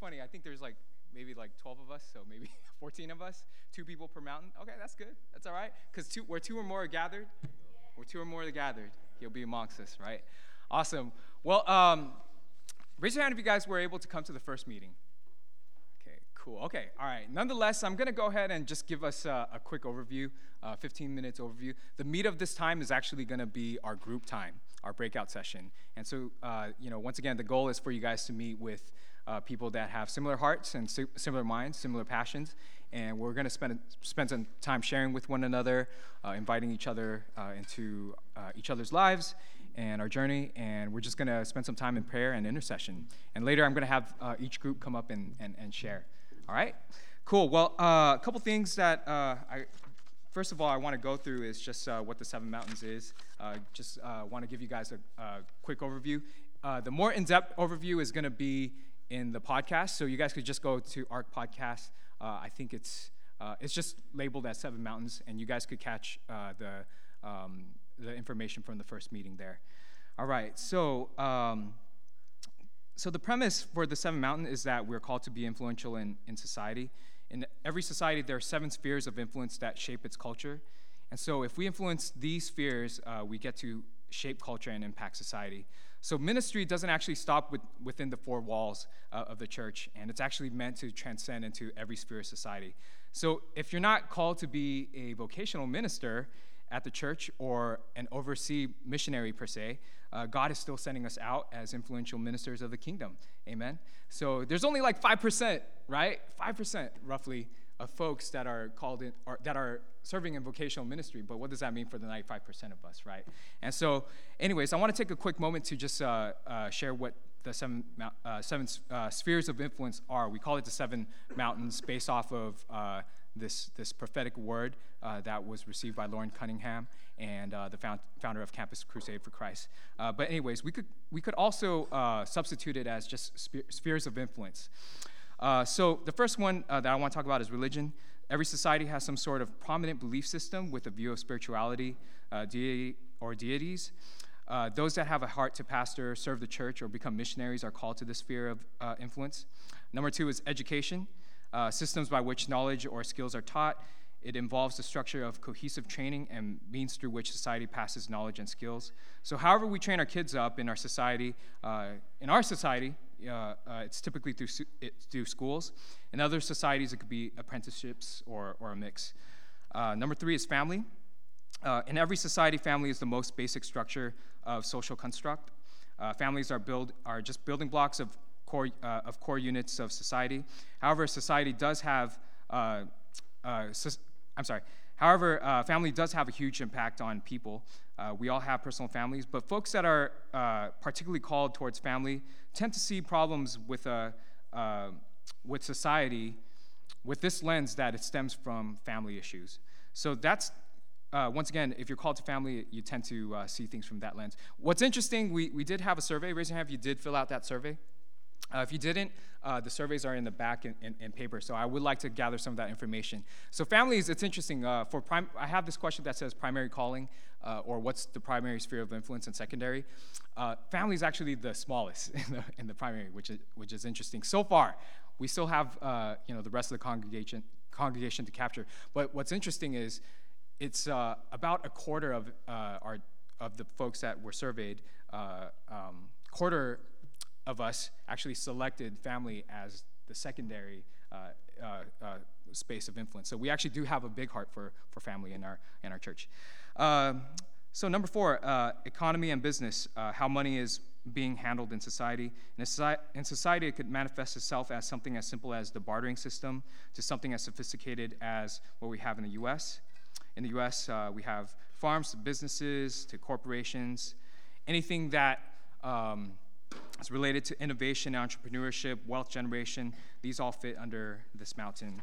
funny. I think there's like maybe like 12 of us, so maybe 14 of us, two people per mountain. Okay, that's good. That's all right. Because two, where two or more are gathered, where two or more are gathered, he'll be amongst us, right? Awesome. Well, um, raise your hand if you guys were able to come to the first meeting. Okay, cool. Okay, all right. Nonetheless, I'm going to go ahead and just give us a, a quick overview, uh, 15 minutes overview. The meat of this time is actually going to be our group time, our breakout session. And so, uh, you know, once again, the goal is for you guys to meet with uh, people that have similar hearts and si- similar minds, similar passions. And we're going to spend, spend some time sharing with one another, uh, inviting each other uh, into uh, each other's lives and our journey. And we're just going to spend some time in prayer and intercession. And later, I'm going to have uh, each group come up and, and, and share. All right? Cool. Well, a couple things that I first of all, I want to go through is just uh, what the Seven Mountains is. Uh, just uh, want to give you guys a, quick overview. the more in-depth overview is going to be in the podcast. So you guys could just go to ARC Podcast. Uh, I think it's uh, it's just labeled as Seven Mountains, and you guys could catch uh, the um, the information from the first meeting there. All right, so. Um, so the premise for the seven mountain is that we're called to be influential in, in society in every society there are seven spheres of influence that shape its culture and so if we influence these spheres uh, we get to shape culture and impact society so ministry doesn't actually stop with, within the four walls uh, of the church, and it's actually meant to transcend into every sphere of society. So if you're not called to be a vocational minister at the church or an overseas missionary per se, uh, God is still sending us out as influential ministers of the kingdom. Amen. So there's only like five percent, right? Five percent roughly of folks that are called in that are serving in vocational ministry but what does that mean for the 95% of us right and so anyways i want to take a quick moment to just uh, uh, share what the seven, uh, seven uh, spheres of influence are we call it the seven mountains based off of uh, this, this prophetic word uh, that was received by Loren Cunningham and the found, founder of Campus Crusade for Christ. but anyways, we could, we could also substitute it as just spheres of influence. Uh, so the first one uh, that I want to talk about is religion. Every society has some sort of prominent belief system with a view of spirituality, uh, deity, or deities. Uh, those that have a heart to pastor, serve the church, or become missionaries are called to this sphere of uh, influence. Number two is education, systems by which knowledge or skills are taught. It involves the structure of cohesive training and means through which society passes knowledge and skills. So, however, we train our kids up in our society, in our society, uh, uh, it's typically through, through schools. In other societies, it could be apprenticeships or, or a mix. Uh, number three is family. Uh, in every society, family is the most basic structure of social construct. Families are, build, are just building blocks of core, of core units of society. However, society does have, I'm sorry, However, uh, family does have a huge impact on people. Uh, we all have personal families, but folks that are uh, particularly called towards family tend to see problems with, uh, uh, with society with this lens that it stems from family issues. So that's uh, once again, if you're called to family, you tend to see things from that lens. What's interesting, we, we did have a survey. Raise your hand if you did fill out that survey. Uh, if you didn't, uh, the surveys are in the back in, in, in, paper, so I would like to gather some of that information. So families, it's interesting. Uh, for prim- I have this question that says primary calling, uh, or what's the primary sphere of influence and secondary. Uh, family is actually the smallest in the, in the primary, which is, which is interesting. So far, we still have uh, you know the rest of the congregation congregation to capture. But what's interesting is it's about a quarter of our of the folks that were surveyed, um, quarter of us actually selected family as the secondary uh, uh, uh, space of influence. So we actually do have a big heart for, for family in our, in our church. Um, so, number four, uh, economy and business, uh, how money is being handled in society. In, society. in society, it could manifest itself as something as simple as the bartering system to something as sophisticated as what we have in the US. In the US, uh, we have farms to businesses to corporations, anything that um, it's related to innovation, entrepreneurship, wealth generation. These all fit under this mountain.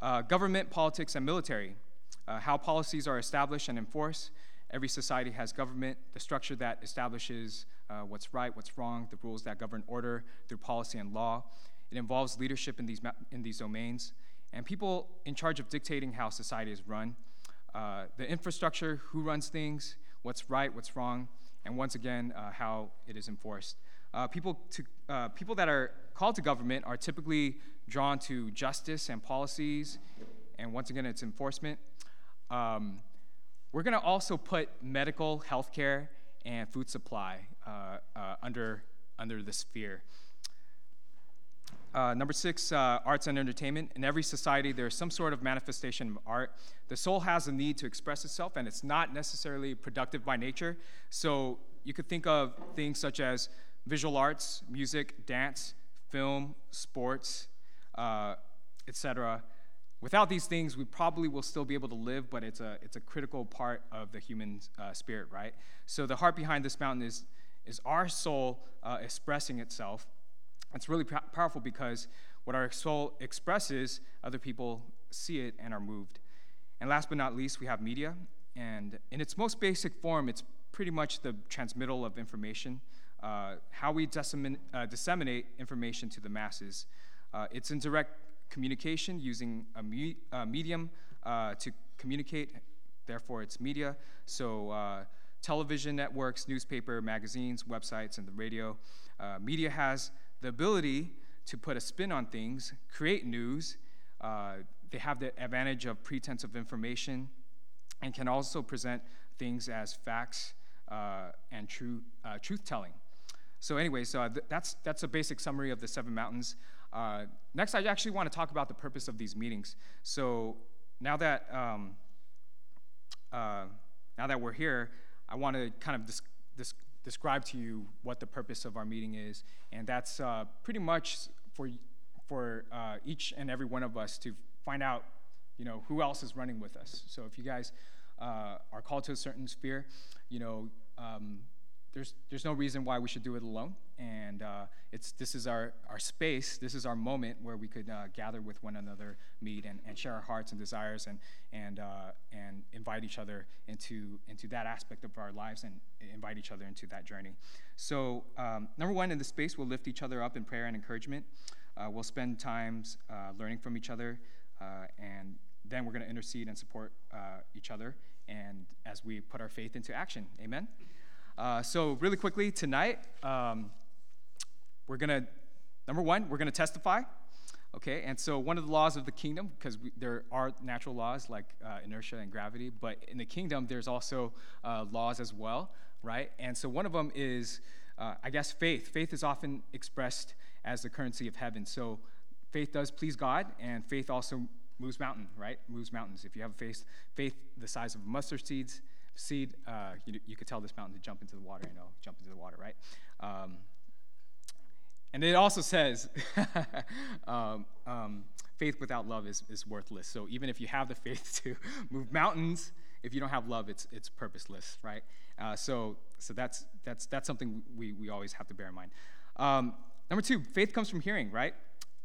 Uh, government, politics, and military. Uh, how policies are established and enforced. Every society has government, the structure that establishes uh, what's right, what's wrong, the rules that govern order through policy and law. It involves leadership in these, in these domains and people in charge of dictating how society is run. Uh, the infrastructure, who runs things, what's right, what's wrong, and once again, uh, how it is enforced. Uh, people, to, uh, people that are called to government are typically drawn to justice and policies, and once again, it's enforcement. Um, we're going to also put medical, healthcare, and food supply uh, uh, under, under the sphere. Uh, number six, uh, arts and entertainment. In every society, there's some sort of manifestation of art. The soul has a need to express itself, and it's not necessarily productive by nature. So you could think of things such as visual arts, music, dance, film, sports, uh, etc. Without these things, we probably will still be able to live, but it's a, it's a critical part of the human uh, spirit, right? So the heart behind this mountain is, is our soul uh, expressing itself it's really powerful because what our soul expresses, other people see it and are moved. And last but not least, we have media. And in its most basic form, it's pretty much the transmittal of information, uh, how we uh, disseminate information to the masses. Uh, it's in direct communication using a me- medium uh, to communicate, therefore, it's media. So, uh, television networks, newspaper, magazines, websites, and the radio. Uh, media has the ability to put a spin on things, create news. Uh, they have the advantage of pretense of information and can also present things as facts uh, and true, uh, truth telling. So, anyways, th- that's, that's a basic summary of the seven mountains. Uh, next, I actually want to talk about the purpose of these meetings. So, now that, um, uh, now that we're here, I want to kind of dis- dis- describe to you what the purpose of our meeting is, and that's uh, pretty much for for uh, each and every one of us to find out, you know, who else is running with us. So if you guys uh, are called to a certain sphere, you know, um, there's, there's no reason why we should do it alone. And uh, it's, this is our, our space, this is our moment where we could uh, gather with one another, meet, and, and share our hearts and desires, and, and, uh, and invite each other into, into that aspect of our lives and invite each other into that journey. So, um, number one, in the space, we'll lift each other up in prayer and encouragement. Uh, we'll spend times uh, learning from each other, uh, and then we're going to intercede and support each other and as we put our faith into action. Amen. Uh, so, really quickly, tonight, um, we're going to, number one, we're going to testify. Okay, and so one of the laws of the kingdom, because there are natural laws like uh, inertia and gravity, but in the kingdom, there's also uh, laws as well, right? And so one of them is, uh, I guess, faith. Faith is often expressed as the currency of heaven. So faith does please God, and faith also moves mountain, right? Moves mountains. If you have faith, faith the size of mustard seeds, seed, uh, you, you could tell this mountain to jump into the water, you know, jump into the water, right? Um, and it also says, um, um, faith without love is, is worthless. So even if you have the faith to move mountains, if you don't have love, it's, it's purposeless, right? Uh, so so that's, that's, that's something we, we always have to bear in mind. Um, number two, faith comes from hearing, right?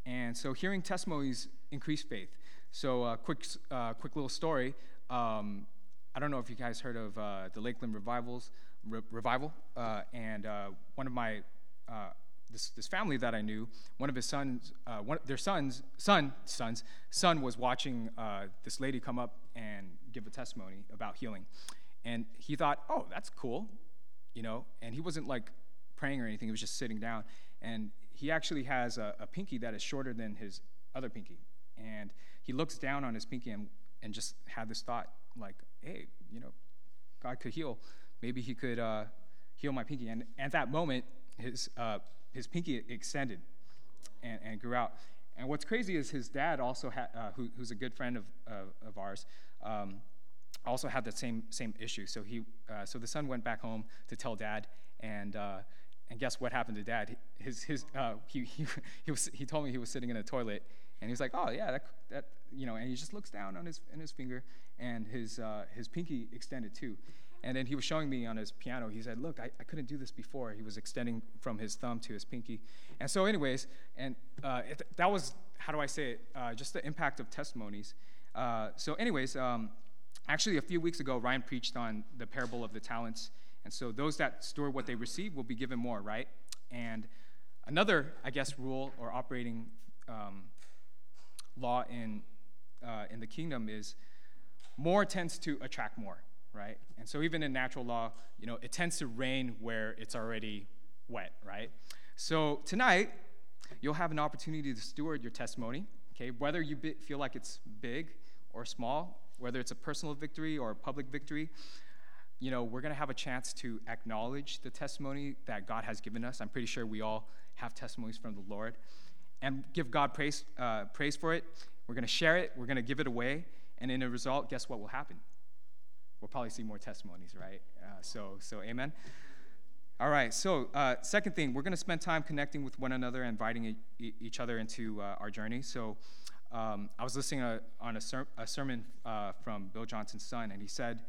And so hearing testimonies increase faith. So uh, quick, uh, quick little story. Um, I don't know if you guys heard of uh, the Lakeland Revivals Re- Revival, uh, and uh, one of my uh, this, this family that I knew, one of his sons, uh, one, their sons, son, sons, son was watching this lady come up and give a testimony about healing, and he thought, oh, that's cool, you know, and he wasn't like praying or anything; he was just sitting down, and he actually has a, a pinky that is shorter than his other pinky, and he looks down on his pinky and, and just had this thought, like, hey, you know, God could heal. Maybe He could uh, heal my pinky. And at that moment, his, uh, his pinky extended and, and grew out. And what's crazy is his dad also had, uh, who, who's a good friend of, of ours, um, also had the same same issue. So he, uh, so the son went back home to tell dad, and uh, and guess what happened to dad? His his uh, he, he he was he told me he was sitting in a toilet, and he was like, oh yeah, that that you know, and he just looks down on his in his finger, and his, uh, his pinky extended too. And then he was showing me on his piano, he said, Look, I, I couldn't do this before. He was extending from his thumb to his pinky. And so, anyways, and uh, it, that was, how do I say it, uh, just the impact of testimonies. Uh, so, anyways, um, actually, a few weeks ago, Ryan preached on the parable of the talents. And so, those that store what they receive will be given more, right? And another, I guess, rule or operating um, law in, uh, in the kingdom is more tends to attract more, right? And so even in natural law, you know, it tends to rain where it's already wet, right? So tonight, you'll have an opportunity to steward your testimony, okay? Whether you bi- feel like it's big or small, whether it's a personal victory or a public victory, you know, we're going to have a chance to acknowledge the testimony that God has given us. I'm pretty sure we all have testimonies from the Lord and give God praise, uh, praise for it. We're going to share it, we're going to give it away, and in a result, guess what will happen? We'll probably see more testimonies, right? Uh, so, so amen. All right, so uh, second thing, we're going to spend time connecting with one another, inviting e- each other into uh, our journey. So um, I was listening a, on a, ser- a sermon uh, from Bill Johnson's son, and he said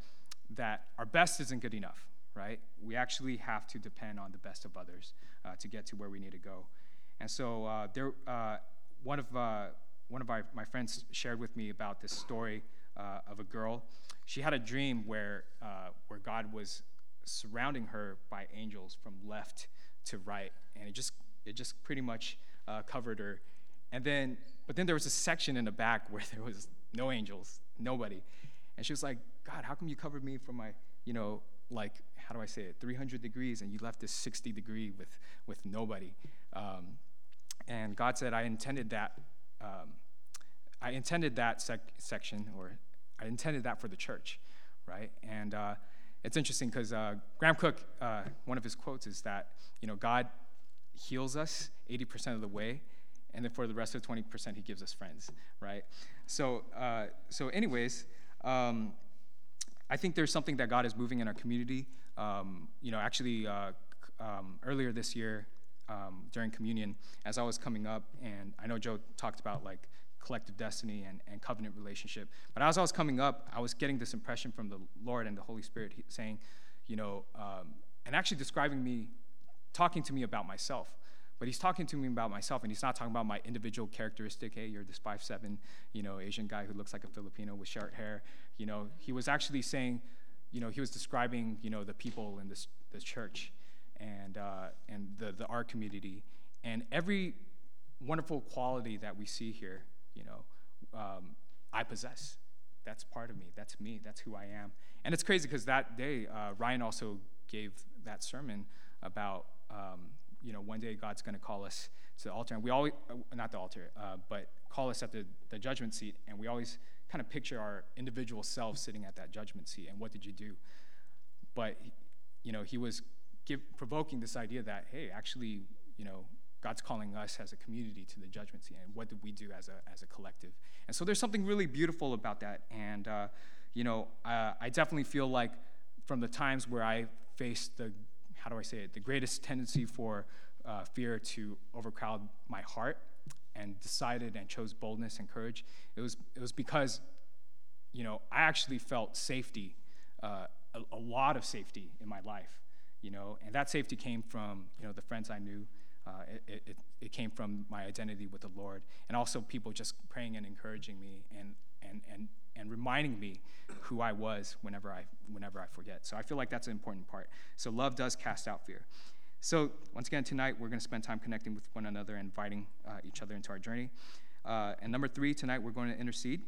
that our best isn't good enough, right? We actually have to depend on the best of others uh, to get to where we need to go. And so uh, there, uh, one of, one of our, my friends shared with me about this story of a girl. She had a dream where, where God was surrounding her by angels from left to right, and it just it just pretty much uh, covered her. And then, but then there was a section in the back where there was no angels, nobody, and she was like, "God, how come you covered me from my, you know, like how do I say it, 300 degrees, and you left this 60 degree with with nobody?" Um, and God said, "I intended that." Um, I intended that sec- section, or I intended that for the church, right? And uh, it's interesting because uh, Graham Cooke, uh, one of his quotes is that, you know, God heals us 80% of the way, and then for the rest of 20%, he gives us friends, right? So, uh, so anyways, um, I think there's something that God is moving in our community. Um, you know, actually, uh, um, earlier this year um, during communion, as I was coming up, and I know Joe talked about like collective destiny and, and covenant relationship. But as I was coming up, I was getting this impression from the Lord and the Holy Spirit saying, you know, um, and actually describing me, talking to me about myself. But he's talking to me about myself, and he's not talking about my individual characteristic. Hey, you're this five seven, you know, Asian guy who looks like a Filipino with short hair. You know, he was actually saying, you know, he was describing, you know, the people in this this church, and uh, and the the art community, and every wonderful quality that we see here you know, um, I possess. That's part of me. That's me. That's who I am. And it's crazy because that day, uh, Ryan also gave that sermon about, um, you know, one day God's going to call us to the altar. And we always, uh, not the altar, uh, but call us at the, the judgment seat. And we always kind of picture our individual selves sitting at that judgment seat. And what did you do? But, you know, he was give, provoking this idea that, hey, actually, you know, God's calling us as a community to the judgment seat, and what did we do as a, as a collective? And so there's something really beautiful about that. And, uh, you know, uh, I definitely feel like from the times where I faced the, how do I say it, the greatest tendency for uh, fear to overcrowd my heart and decided and chose boldness and courage, it was, it was because, you know, I actually felt safety, uh, a, a lot of safety in my life, you know, and that safety came from, you know, the friends I knew, uh, it, it, it, came from my identity with the Lord, and also people just praying and encouraging me and, and, and, and reminding me who I was whenever I, whenever I forget. So I feel like that's an important part. So love does cast out fear. So once again, tonight we're going to spend time connecting with one another, inviting uh, each other into our journey. Uh, and number three, tonight we're going to intercede.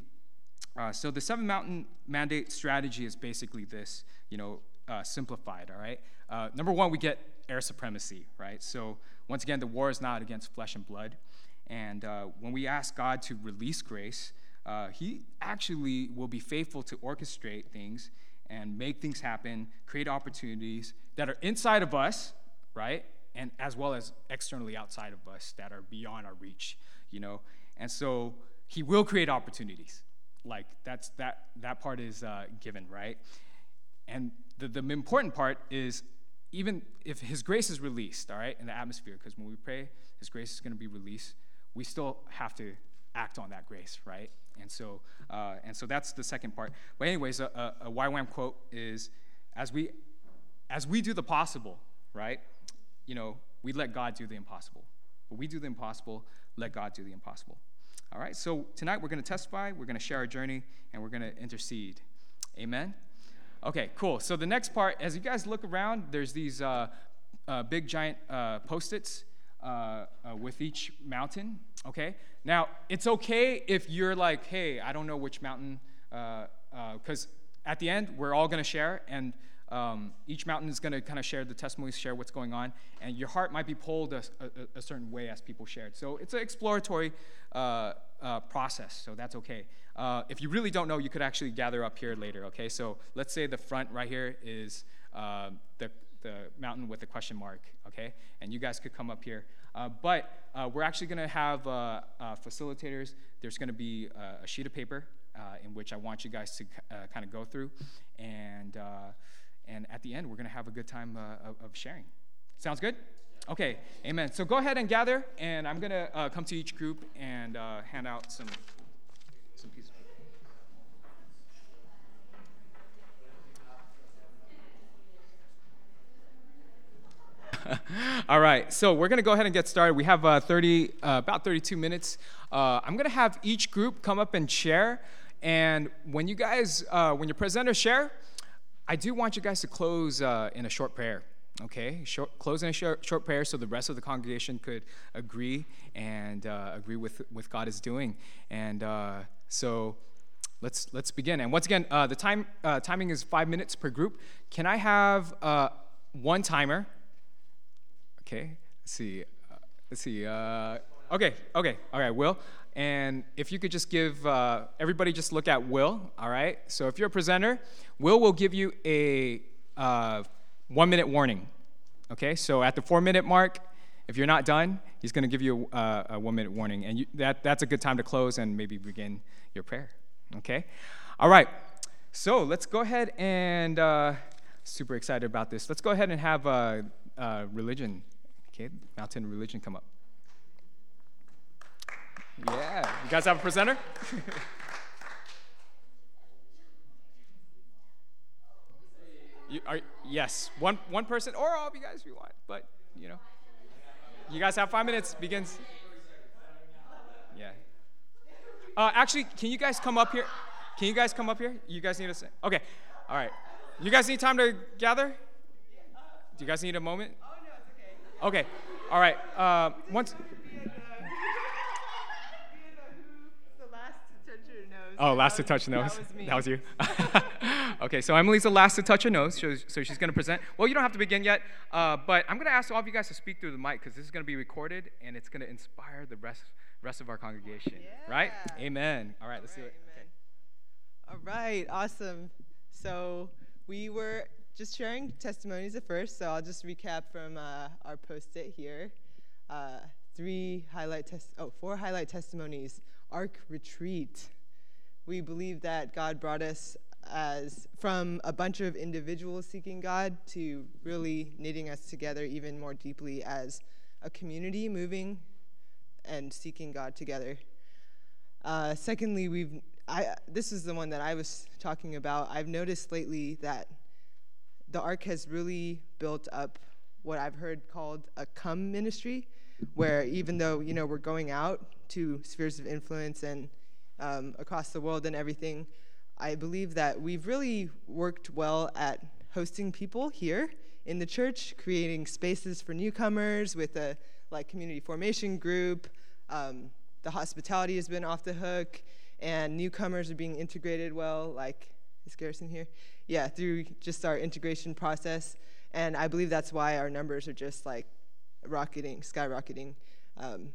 Uh, so the seven mountain mandate strategy is basically this, you know, uh, simplified. All right. Uh, number one, we get air supremacy, right? So once again, the war is not against flesh and blood. And uh, when we ask God to release grace, uh, He actually will be faithful to orchestrate things and make things happen, create opportunities that are inside of us, right? And as well as externally outside of us that are beyond our reach, you know? And so He will create opportunities. Like that's that that part is uh, given, right? And the, the important part is even if His grace is released, all right, in the atmosphere, because when we pray, His grace is going to be released, we still have to act on that grace, right? And so, uh, and so that's the second part. But anyways, a, a, a YWAM quote is, as we, as we do the possible, right? You know, we let God do the impossible. But we do the impossible, let God do the impossible. All right, so tonight we're going to testify, we're going to share our journey, and we're going to intercede. Amen? Okay, cool. So the next part, as you guys look around, there's these uh, uh, big giant uh, post-its uh, uh, with each mountain. Okay. Now it's okay if you're like, hey, I don't know which mountain, because uh, at the end we're all gonna share, and Um, each mountain is to kind of share the testimonies, share what's going on, and your heart might be pulled a, a, a certain way as people shared. So it's an exploratory process, so that's okay. Uh, if you really don't know, you could actually gather up here later, okay? So let's say the front right here is uh, the, the mountain with the question mark, okay? And you guys could come up here. Uh, but uh, we're actually going to have uh, uh, facilitators. There's going to be uh, a sheet of paper in which I want you guys to kind of go through. And, and at the end, we're going to have a good time of, of, sharing. Sounds good? Okay, amen. So go ahead and gather, and I'm going to come to each group and hand out some, some pieces. All right, so we're to go ahead and get started. We have uh, 30, uh, about 32 minutes. Uh, I'm to have each group come up and share. And when you guys, uh, when your presenters share, I do want you guys to close uh, in a short prayer. Okay, short, close in a short, short, prayer so the rest of the congregation could agree and uh, agree with what God is doing. And so let's let's begin. And once again, the time timing is five minutes per group. Can I have one timer? Okay, let's see. Uh, let's see. Uh, okay, okay, all right, Will. And if you could just give uh, everybody just look at Will, all right? So if you're a presenter, Will will give you a uh, one minute warning. Okay, so at the four minute mark, if you're not done, he's going to give you a, a one minute warning. And you, that, that's a good time to close and maybe begin your prayer. Okay? All right, so let's go ahead and, uh, super excited about this. Let's go ahead and have uh, uh, religion Okay, Mountain Religion, come up. Yeah, you guys have a presenter? you are yes, one one person or all of you guys if you want, but you know, you guys have five minutes. Begins. Yeah. Uh, actually, can you guys come up here? Can you guys come up here? You guys need a say. Okay. All right. You guys need time to gather? Do you guys need a moment? Okay. All right. Uh, once. Oh, last to touch your nose. That was you. okay, so Emily's the last to touch her nose, so, so she's going to present. Well, you don't have to begin yet, uh, but I'm going to ask all of you guys to speak through the mic because this is going to be recorded and it's going to inspire the rest rest of our congregation. Yeah. Right? Amen. All right, let's right, do it. Okay. All right, awesome. So we were just sharing testimonies at first, so I'll just recap from uh, our post-it here. Uh, three highlight test, oh, four highlight testimonies. ARC Retreat. We believe that God brought us as from a bunch of individuals seeking God to really knitting us together even more deeply as a community moving and seeking God together. Uh, secondly, we've I, this is the one that I was talking about. I've noticed lately that the ARC has really built up what I've heard called a come ministry, where even though you know we're going out to spheres of influence and um, across the world and everything, I believe that we've really worked well at hosting people here in the church, creating spaces for newcomers with a like community formation group. Um, the hospitality has been off the hook, and newcomers are being integrated well. Like, is Garrison here? yeah, through just our integration process. And I believe that's why our numbers are just like rocketing, skyrocketing. Um,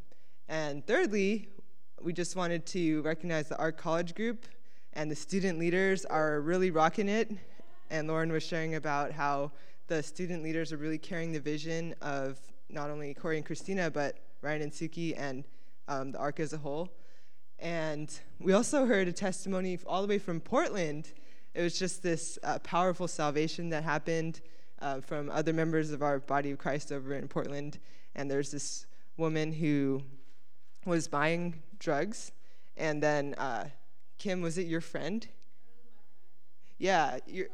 and thirdly, we just wanted to recognize the art college group and the student leaders are really rocking it. And Lauren was sharing about how the student leaders are really carrying the vision of not only Corey and Christina, but Ryan and Suki and um, the ARC as a whole. And we also heard a testimony all the way from Portland it was just this uh, powerful salvation that happened uh, from other members of our body of Christ over in Portland. And there's this woman who was buying drugs, and then uh, Kim, was it your friend? Yeah, you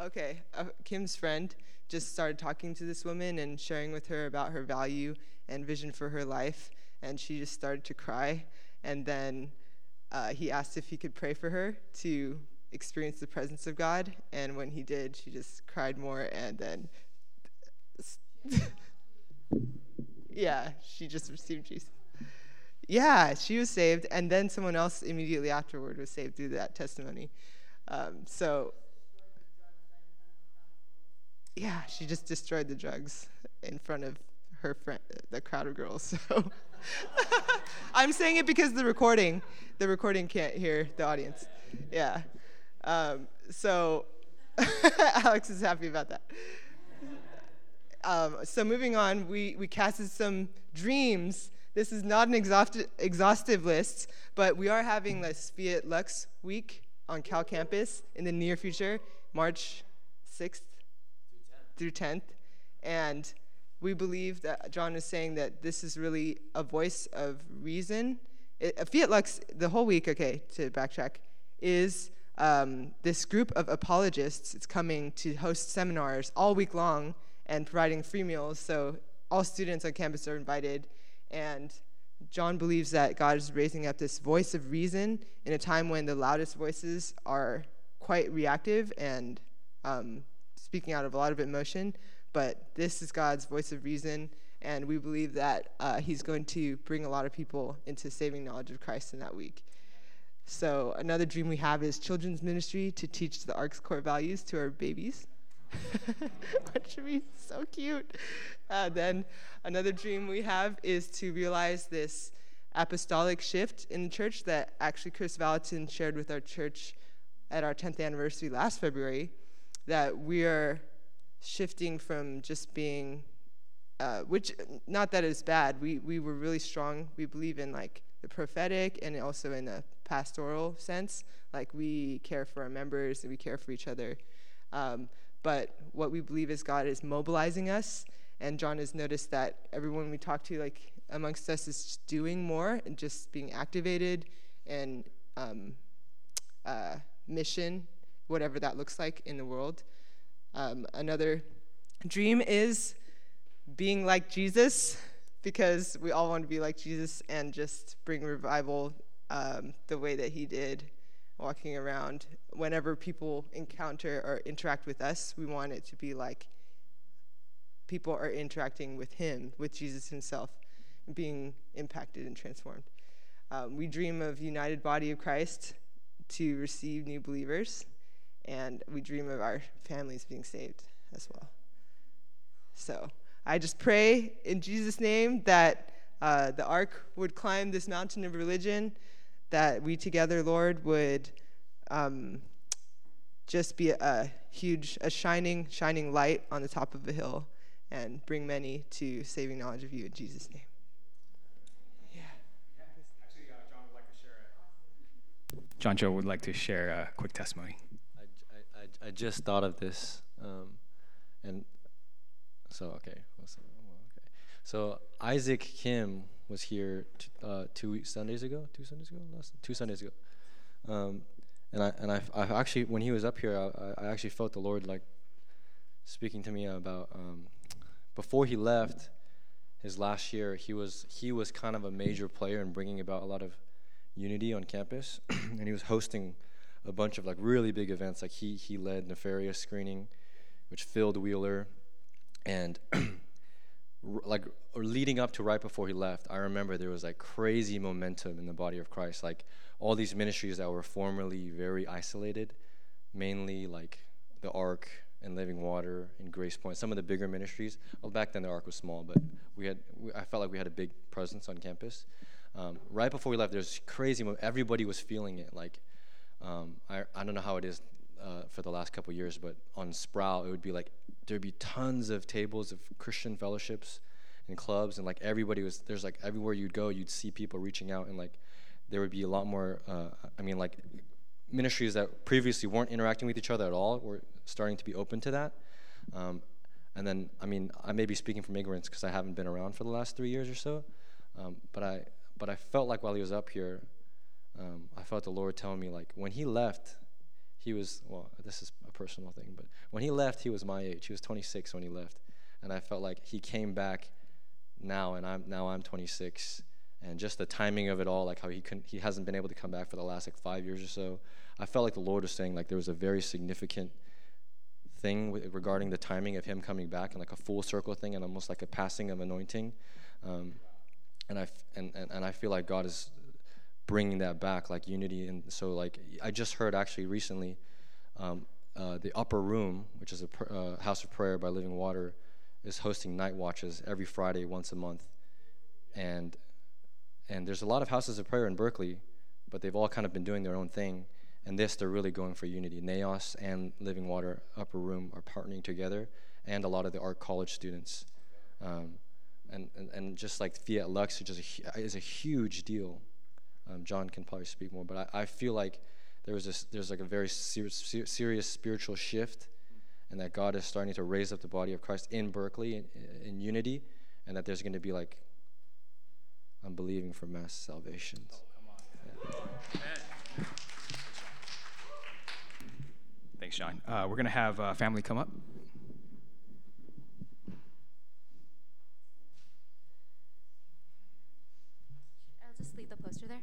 okay. Uh, Kim's friend just started talking to this woman and sharing with her about her value and vision for her life, and she just started to cry. And then uh, he asked if he could pray for her to experience the presence of God. And when he did, she just cried more and then. yeah, she just received Jesus. Yeah, she was saved, and then someone else immediately afterward was saved through that testimony. Um, so, yeah, she just destroyed the drugs in front of her friend, the crowd of girls. So I'm saying it because the recording, the recording can't hear the audience. Yeah. Um, so Alex is happy about that. Um, so moving on, we, we casted some dreams. This is not an exhaustive, list, but we are having this Fiat Lux week on Cal campus in the near future, March 6th through 10th. And we believe that John is saying that this is really a voice of reason. It, Fiat Lux, the whole week, okay, to backtrack, is um, this group of apologists. It's coming to host seminars all week long and providing free meals. So all students on campus are invited. And John believes that God is raising up this voice of reason in a time when the loudest voices are quite reactive and um, speaking out of a lot of emotion. But this is God's voice of reason, and we believe that uh, He's going to bring a lot of people into saving knowledge of Christ in that week. So, another dream we have is children's ministry to teach the ARC's core values to our babies. Which would be so cute. Uh, then another dream we have is to realize this apostolic shift in the church that actually Chris Valentin shared with our church at our 10th anniversary last February. That we are shifting from just being, uh, which not that it's bad. We we were really strong. We believe in like the prophetic and also in a pastoral sense. Like we care for our members and we care for each other. Um, but what we believe is God is mobilizing us. And John has noticed that everyone we talk to, like amongst us, is doing more and just being activated and um, uh, mission, whatever that looks like in the world. Um, another dream is being like Jesus, because we all want to be like Jesus and just bring revival um, the way that he did walking around. Whenever people encounter or interact with us, we want it to be like people are interacting with him, with Jesus himself, being impacted and transformed. Um, we dream of united body of Christ to receive new believers, and we dream of our families being saved as well. So I just pray in Jesus' name that uh, the ARC would climb this mountain of religion that we together, Lord, would um, just be a huge, a shining, shining light on the top of a hill and bring many to saving knowledge of you in Jesus' name. Yeah. Actually, uh, John would like to share. A, John Joe would like to share a quick testimony. I, I, I just thought of this, um, and so okay, okay. So Isaac Kim was here t- uh, two Sundays ago. Two Sundays ago, last two Sundays ago. Um, and I and I, I actually when he was up here, I, I actually felt the Lord like speaking to me about um, before he left his last year. He was he was kind of a major player in bringing about a lot of unity on campus, and he was hosting a bunch of like really big events. Like he he led Nefarious screening, which filled Wheeler, and like leading up to right before he left, I remember there was like crazy momentum in the body of Christ. Like all these ministries that were formerly very isolated, mainly like the ARC and Living Water and Gracepoint, some of the bigger ministries. Well, back then the ARC was small, but we had we, I felt like we had a big presence on campus. Um, right before we left, there was crazy. Everybody was feeling it. Like um, I I don't know how it is uh, for the last couple years, but on Sproul it would be like there'd be tons of tables of Christian fellowships and clubs, and like everybody was there's like everywhere you'd go, you'd see people reaching out, and like there would be a lot more. Uh, I mean, like ministries that previously weren't interacting with each other at all were starting to be open to that. Um, and then, I mean, I may be speaking from ignorance because I haven't been around for the last three years or so, um, but I but I felt like while he was up here, um, I felt the Lord telling me like when he left, he was well. This is a personal thing, but when he left, he was my age. He was 26 when he left, and I felt like he came back now, and I'm now I'm 26, and just the timing of it all, like how he couldn't, he hasn't been able to come back for the last like five years or so. I felt like the Lord was saying like there was a very significant thing regarding the timing of him coming back, and like a full circle thing, and almost like a passing of anointing. Um, and I and, and and I feel like God is bringing that back, like unity. And so like I just heard actually recently. Um, uh, the upper room, which is a pr- uh, house of prayer by Living Water, is hosting night watches every Friday once a month, and and there's a lot of houses of prayer in Berkeley, but they've all kind of been doing their own thing. And this, they're really going for unity. NAOS and Living Water Upper Room are partnering together, and a lot of the art college students. Um, and, and, and just like Fiat Lux, which is a, is a huge deal. Um, John can probably speak more, but I, I feel like there was this, there's like a very ser- ser- serious spiritual shift, and that God is starting to raise up the body of Christ in Berkeley in, in unity, and that there's going to be like, I'm believing for mass salvations. Yeah. Thanks, John. Uh, we're going to have uh, family come up. I'll just leave the poster there.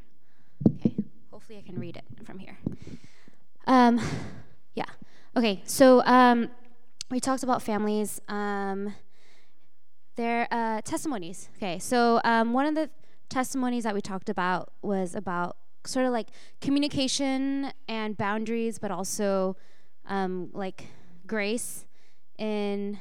Hopefully, I can read it from here. Um, yeah. Okay. So um, we talked about families. Um, their uh, testimonies. Okay. So um, one of the testimonies that we talked about was about sort of like communication and boundaries, but also um, like grace in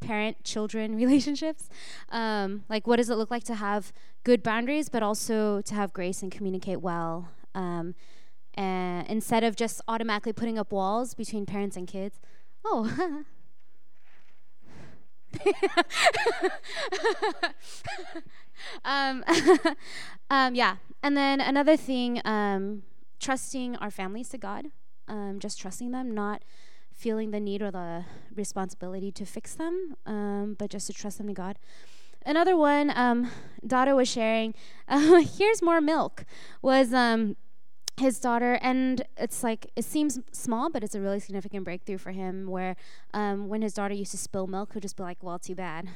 parent children relationships. Um, like, what does it look like to have good boundaries, but also to have grace and communicate well? Um, and instead of just automatically putting up walls between parents and kids. Oh. um, um, yeah. And then another thing, um, trusting our families to God, um, just trusting them, not feeling the need or the responsibility to fix them, um, but just to trust them to God. Another one, um, daughter was sharing, uh, here's more milk, was um, his daughter, and it's like, it seems small, but it's a really significant breakthrough for him where um, when his daughter used to spill milk, he'd just be like, well, too bad.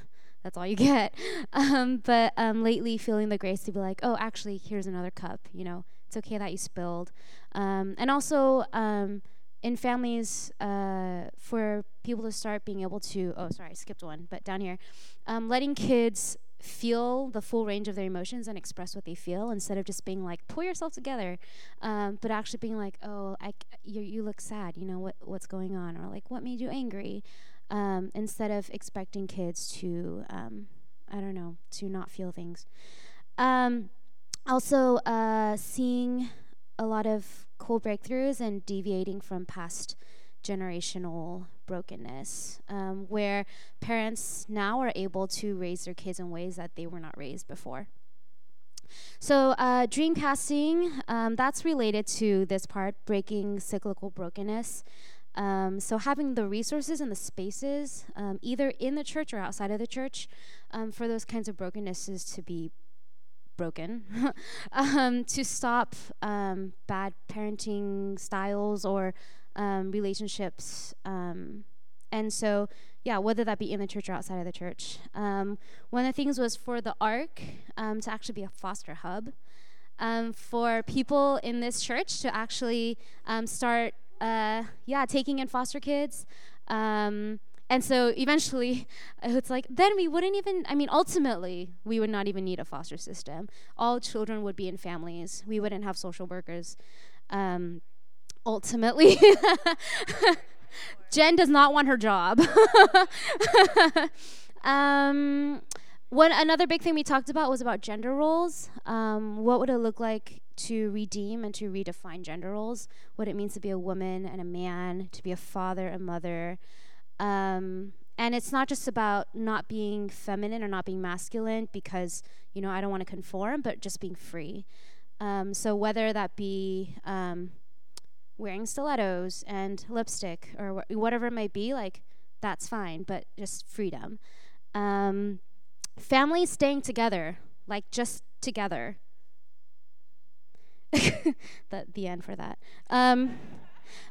That's all you get. Um, but um, lately, feeling the grace to be like, oh, actually, here's another cup. You know, it's okay that you spilled. Um, and also, um, in families, uh, for people to start being able to, oh, sorry, I skipped one, but down here, um, letting kids feel the full range of their emotions and express what they feel instead of just being like pull yourself together um, but actually being like oh I, you, you look sad you know what what's going on? or like what made you angry? um, instead of expecting kids to um, i don't know to not feel things. Um, also uh, seeing a lot of cool breakthroughs and deviating from past generational brokenness, um, where parents now are able to raise their kids in ways that they were not raised before. So, uh, dream casting, um, that's related to this part, breaking cyclical brokenness. Um, so, having the resources and the spaces, um, either in the church or outside of the church, um, for those kinds of brokennesses to be broken, um, to stop um, bad parenting styles or um, relationships. Um, and so, yeah, whether that be in the church or outside of the church. Um, one of the things was for the ARC um, to actually be a foster hub. Um, for people in this church to actually start, uh, yeah, taking in foster kids. and so eventually, it's like, then we wouldn't even, I mean, ultimately, we would not even need a foster system. All children would be in families. We wouldn't have social workers. Um, ultimately. Jen does not want her job. um, another big thing we talked about was about gender roles. Um, what would it look like to redeem and to redefine gender roles? What it means to be a woman and a man, to be a father, a mother. Um, and it's not just about not being feminine or not being masculine because you know I don't want to conform, but just being free. Um, so whether that be um, wearing stilettos and lipstick or wh- whatever it might be, like that's fine, but just freedom. Um, families staying together, like just together. the, the end for that. Um,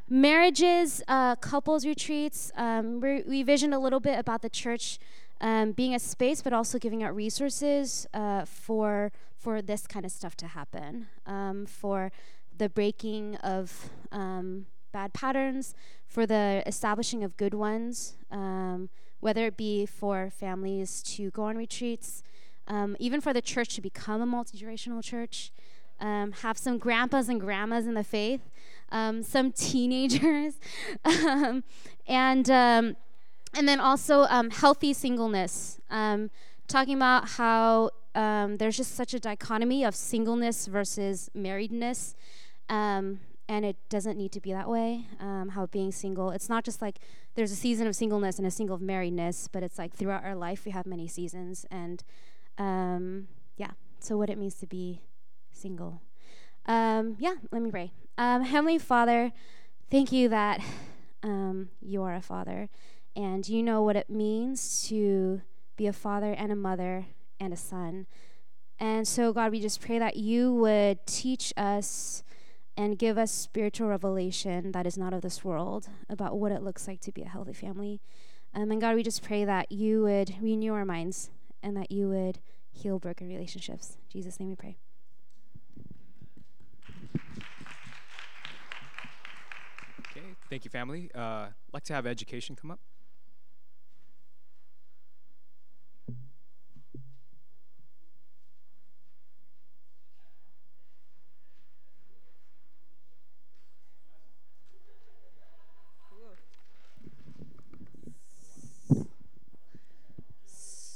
marriages, uh, couples retreats. Um, we, we visioned a little bit about the church um, being a space, but also giving out resources uh, for for this kind of stuff to happen. Um, for the breaking of um, bad patterns, for the establishing of good ones, um, whether it be for families to go on retreats, um, even for the church to become a multi generational church. um, have some grandpas and grandmas in the faith, um, some teenagers, um, and and then also healthy singleness. Talking about how there's just such a dichotomy of singleness versus marriedness. Um, and it doesn't need to be that way. Um, how being single, it's not just like there's a season of singleness and a single of marriedness, but it's like throughout our life we have many seasons, and um, yeah. So what it means to be single. Um, yeah, let me pray. Um, Heavenly Father, thank you that um, you are a father, and you know what it means to be a father and a mother and a son. And so, God, we just pray that you would teach us and give us spiritual revelation that is not of this world about what it looks like to be a healthy family. Um, and God, we just pray that you would renew our minds and that you would heal broken relationships. In Jesus' name we pray. Okay, thank you, family. Uh, like to have education come up.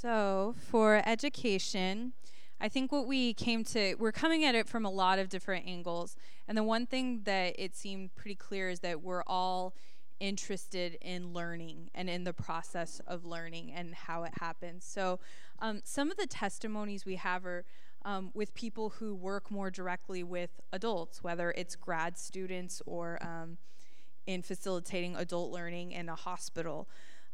So, for education, I think what we came to, we're coming at it from a lot of different angles. And the one thing that it seemed pretty clear is that we're all interested in learning and in the process of learning and how it happens. So, um, some of the testimonies we have are um, with people who work more directly with adults, whether it's grad students or um, in facilitating adult learning in a hospital.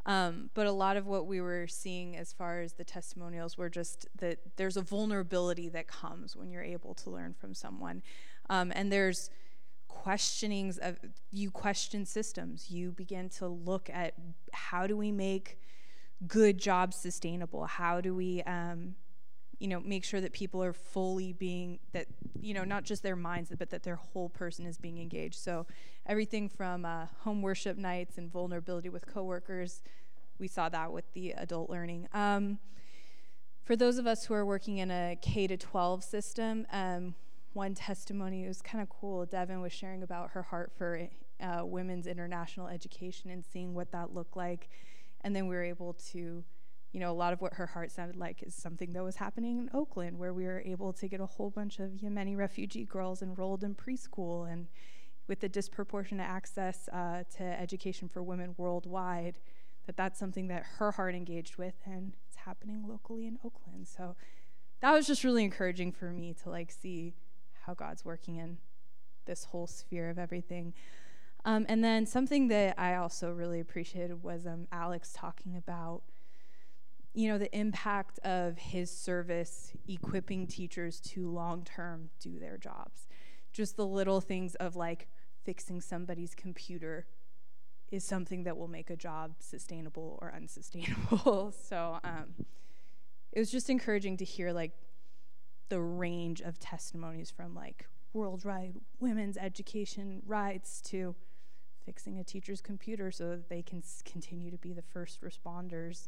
Um, but a lot of what we were seeing as far as the testimonials were just that there's a vulnerability that comes when you're able to learn from someone. Um, and there's questionings of you question systems. You begin to look at how do we make good jobs sustainable? How do we um, you know make sure that people are fully being that you know not just their minds but that their whole person is being engaged. So everything from uh, home worship nights and vulnerability with coworkers we saw that with the adult learning. Um, for those of us who are working in a k to 12 system um, one testimony was kind of cool. Devin was sharing about her heart for uh, women's international education and seeing what that looked like. And then we were able to you know, a lot of what her heart sounded like is something that was happening in Oakland, where we were able to get a whole bunch of Yemeni refugee girls enrolled in preschool and with the disproportionate access uh, to education for women worldwide, that that's something that her heart engaged with, and it's happening locally in Oakland. So that was just really encouraging for me to like see how God's working in this whole sphere of everything. Um, and then something that I also really appreciated was um, Alex talking about you know, the impact of his service equipping teachers to long term do their jobs. Just the little things of like fixing somebody's computer is something that will make a job sustainable or unsustainable. so um, it was just encouraging to hear like the range of testimonies from like worldwide women's education rights to fixing a teacher's computer so that they can s- continue to be the first responders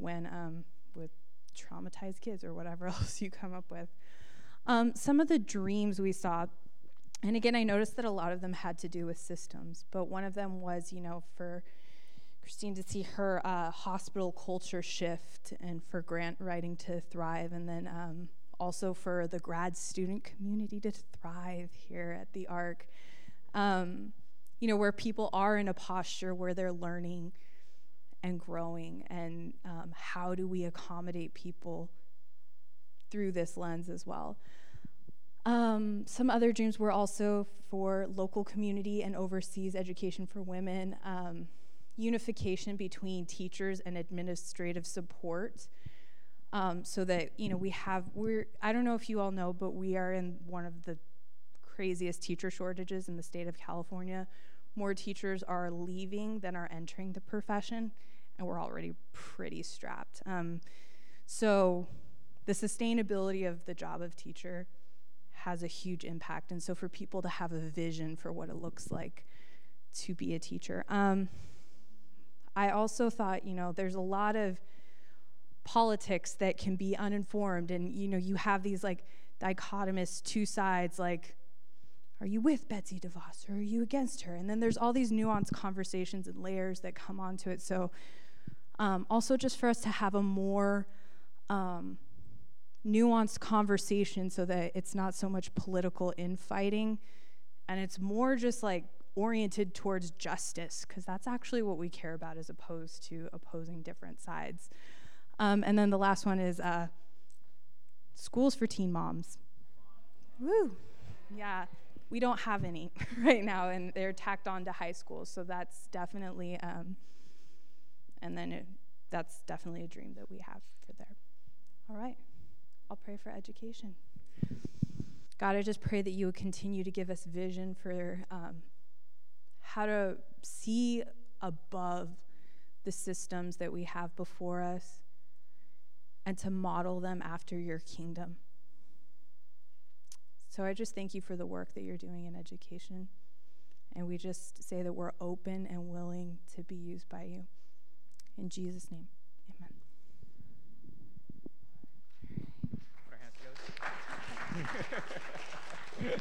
when um, with traumatized kids or whatever else you come up with. Um, some of the dreams we saw, and again, I noticed that a lot of them had to do with systems, but one of them was, you know, for Christine to see her uh, hospital culture shift and for grant writing to thrive, and then um, also for the grad student community to thrive here at the ARC. Um, you know, where people are in a posture where they're learning and growing, and um, how do we accommodate people through this lens as well. Um, some other dreams were also for local community and overseas education for women, um, unification between teachers and administrative support. Um, so that you know we have we're I don't know if you all know, but we are in one of the craziest teacher shortages in the state of California. More teachers are leaving than are entering the profession, and we're already pretty strapped. Um, so the sustainability of the job of teacher has a huge impact. And so for people to have a vision for what it looks like to be a teacher. Um, I also thought, you know, there's a lot of politics that can be uninformed and you know you have these like dichotomous two sides like are you with Betsy DeVos or are you against her? And then there's all these nuanced conversations and layers that come onto it. So, um, also just for us to have a more um, nuanced conversation so that it's not so much political infighting and it's more just like oriented towards justice because that's actually what we care about as opposed to opposing different sides. Um, and then the last one is uh, schools for teen moms. Woo! Yeah we don't have any right now, and they're tacked on to high school. So that's definitely, um, and then it, that's definitely a dream that we have for there. All right, I'll pray for education. God, I just pray that you would continue to give us vision for um, how to see above the systems that we have before us and to model them after your kingdom. So I just thank you for the work that you're doing in education. And we just say that we're open and willing to be used by you. In Jesus' name, amen.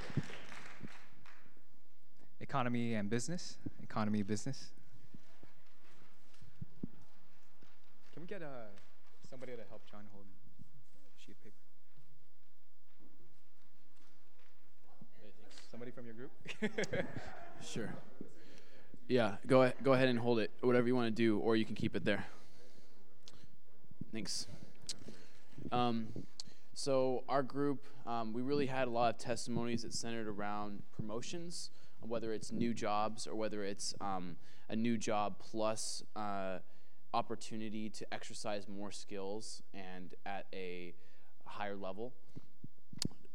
Economy and business. Economy, business. Can we get uh, somebody to help John hold? A sheet of paper? Somebody from your group? sure. Yeah, go go ahead and hold it, whatever you want to do, or you can keep it there. Thanks. Um, so our group, um, we really had a lot of testimonies that centered around promotions, whether it's new jobs or whether it's um, a new job plus uh, opportunity to exercise more skills and at a higher level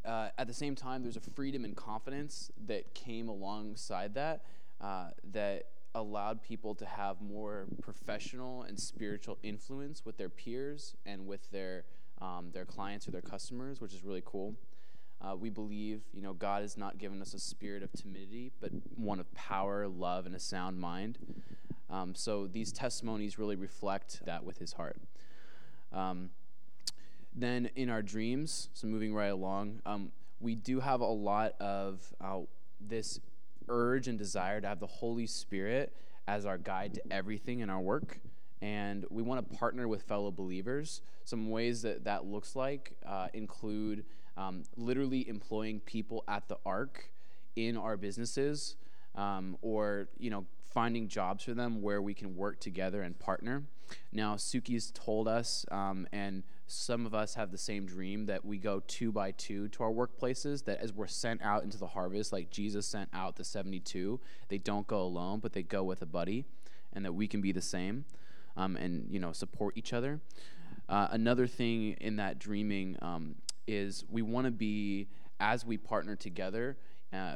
uh, at the same time, there's a freedom and confidence that came alongside that uh, that allowed people to have more professional and spiritual influence with their peers and with their um, their clients or their customers, which is really cool. Uh, we believe, you know, God has not given us a spirit of timidity, but one of power, love, and a sound mind. Um, so these testimonies really reflect that with His heart. Um, then in our dreams, so moving right along, um, we do have a lot of uh, this urge and desire to have the Holy Spirit as our guide to everything in our work. And we want to partner with fellow believers. Some ways that that looks like uh, include um, literally employing people at the ARC in our businesses, um, or you know finding jobs for them where we can work together and partner. Now, Suki's told us, um, and some of us have the same dream that we go two by two to our workplaces, that as we're sent out into the harvest, like Jesus sent out the 72, they don't go alone, but they go with a buddy, and that we can be the same um, and, you know, support each other. Uh, another thing in that dreaming um, is we want to be, as we partner together, uh,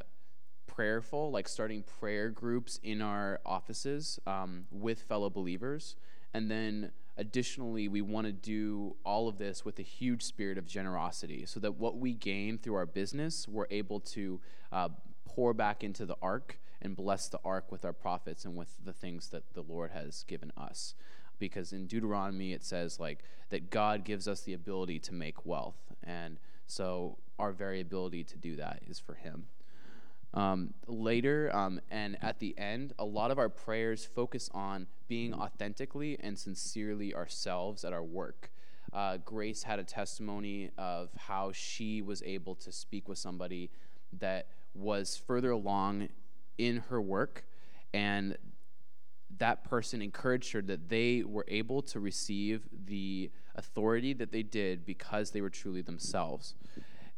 prayerful, like starting prayer groups in our offices um, with fellow believers. And then Additionally, we want to do all of this with a huge spirit of generosity so that what we gain through our business, we're able to uh, pour back into the ARC and bless the ARC with our profits and with the things that the Lord has given us. Because in Deuteronomy, it says like that God gives us the ability to make wealth. And so our very ability to do that is for Him. Um, later um, and at the end, a lot of our prayers focus on being authentically and sincerely ourselves at our work. Uh, Grace had a testimony of how she was able to speak with somebody that was further along in her work, and that person encouraged her that they were able to receive the authority that they did because they were truly themselves.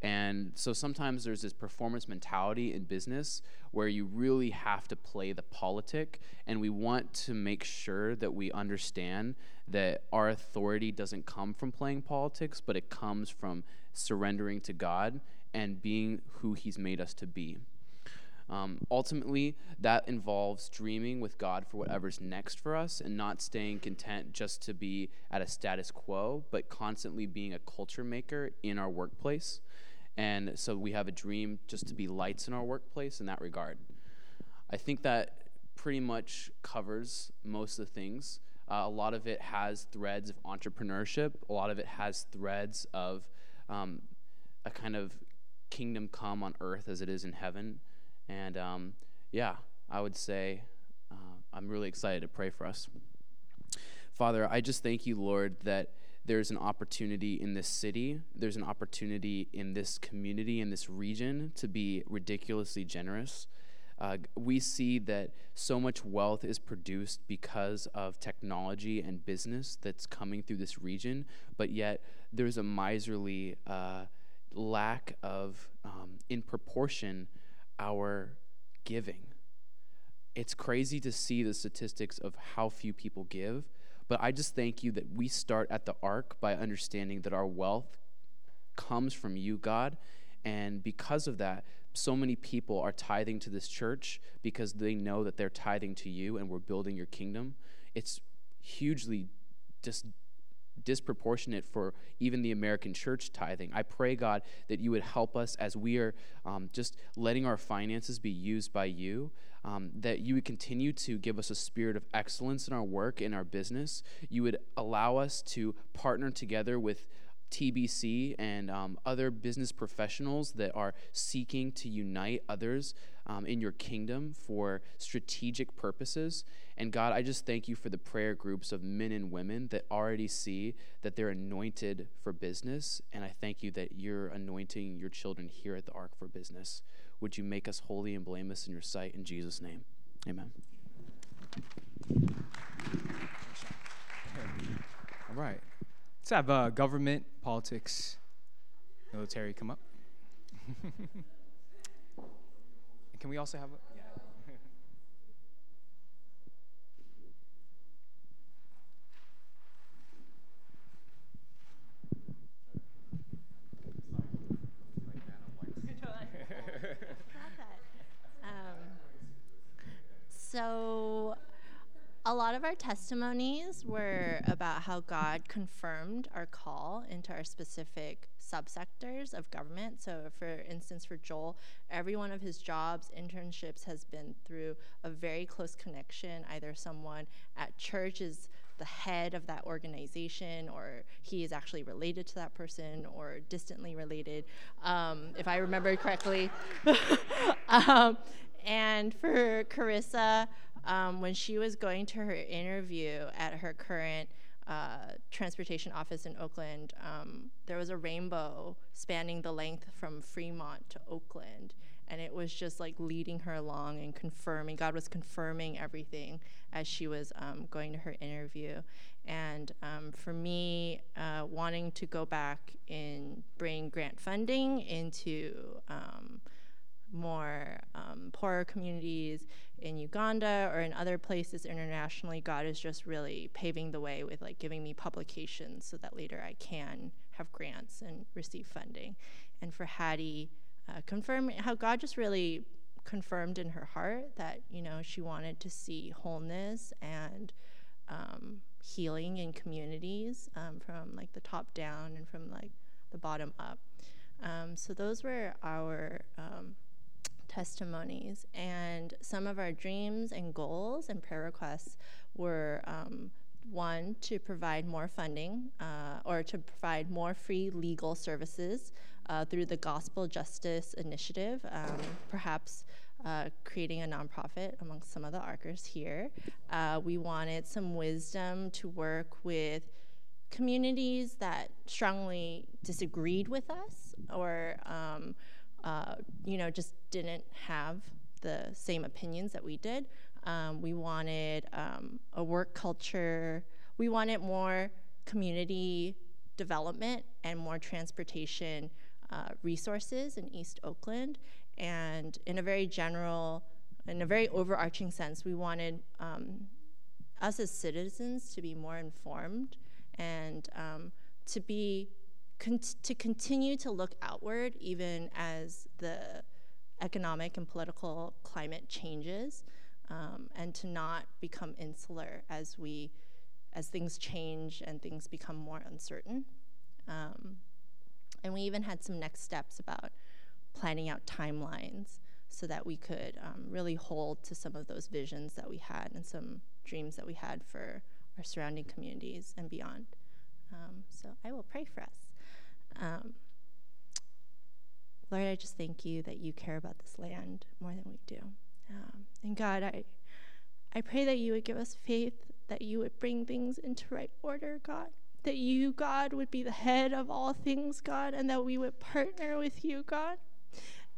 And so sometimes there's this performance mentality in business where you really have to play the politic. And we want to make sure that we understand that our authority doesn't come from playing politics, but it comes from surrendering to God and being who He's made us to be. Um, ultimately, that involves dreaming with God for whatever's next for us and not staying content just to be at a status quo, but constantly being a culture maker in our workplace. And so we have a dream just to be lights in our workplace in that regard. I think that pretty much covers most of the things. Uh, a lot of it has threads of entrepreneurship, a lot of it has threads of um, a kind of kingdom come on earth as it is in heaven. And um, yeah, I would say uh, I'm really excited to pray for us. Father, I just thank you, Lord, that there's an opportunity in this city, there's an opportunity in this community, in this region to be ridiculously generous. Uh, we see that so much wealth is produced because of technology and business that's coming through this region, but yet there's a miserly uh, lack of, um, in proportion, our giving. It's crazy to see the statistics of how few people give, but I just thank you that we start at the ARC by understanding that our wealth comes from you, God. And because of that, so many people are tithing to this church because they know that they're tithing to you and we're building your kingdom. It's hugely just disproportionate for even the American church tithing. I pray, God, that you would help us as we are um, just letting our finances be used by you. Um, that you would continue to give us a spirit of excellence in our work, in our business. You would allow us to partner together with TBC and um, other business professionals that are seeking to unite others um, in your kingdom for strategic purposes. And God, I just thank you for the prayer groups of men and women that already see that they're anointed for business. And I thank you that you're anointing your children here at the ARC for business. Would you make us holy and blameless in your sight in Jesus' name? Amen. All right. Let's have uh, government, politics, military come up. Can we also have a. so, a lot of our testimonies were about how God confirmed our call into our specific subsectors of government. So, for instance, for Joel, every one of his jobs, internships, has been through a very close connection. Either someone at church is the head of that organization, or he is actually related to that person, or distantly related, um, if I remember correctly. um, and for Carissa, um, when she was going to her interview at her current uh, transportation office in Oakland, um, there was a rainbow spanning the length from Fremont to Oakland. And it was just like leading her along and confirming, God was confirming everything as she was um, going to her interview. And um, for me, uh, wanting to go back and bring grant funding into um, more um, poorer communities in Uganda or in other places internationally, God is just really paving the way with like giving me publications so that later I can have grants and receive funding. And for Hattie, uh, confirm how God just really confirmed in her heart that you know she wanted to see wholeness and um, healing in communities um, from like the top down and from like the bottom up. Um, so those were our um, testimonies. And some of our dreams and goals and prayer requests were um, one, to provide more funding uh, or to provide more free legal services uh, through the Gospel Justice Initiative, um, perhaps. Uh, creating a nonprofit amongst some of the arkers here. Uh, we wanted some wisdom to work with communities that strongly disagreed with us or um, uh, you know, just didn't have the same opinions that we did. Um, we wanted um, a work culture. We wanted more community development and more transportation uh, resources in East Oakland. And in a very general, in a very overarching sense, we wanted um, us as citizens to be more informed and um, to be to continue to look outward even as the economic and political climate changes um, and to not become insular as we as things change and things become more uncertain. Um, and we even had some next steps about planning out timelines so that we could um, really hold to some of those visions that we had and some dreams that we had for our surrounding communities and beyond. Um, so i will pray for us um, Lord, I just thank you that you care about this land more than we do. Um, and God, I, I pray that you would give us faith, that you would bring things into right order, God. That you, God, would be the head of all things, God, and that we would partner with you, God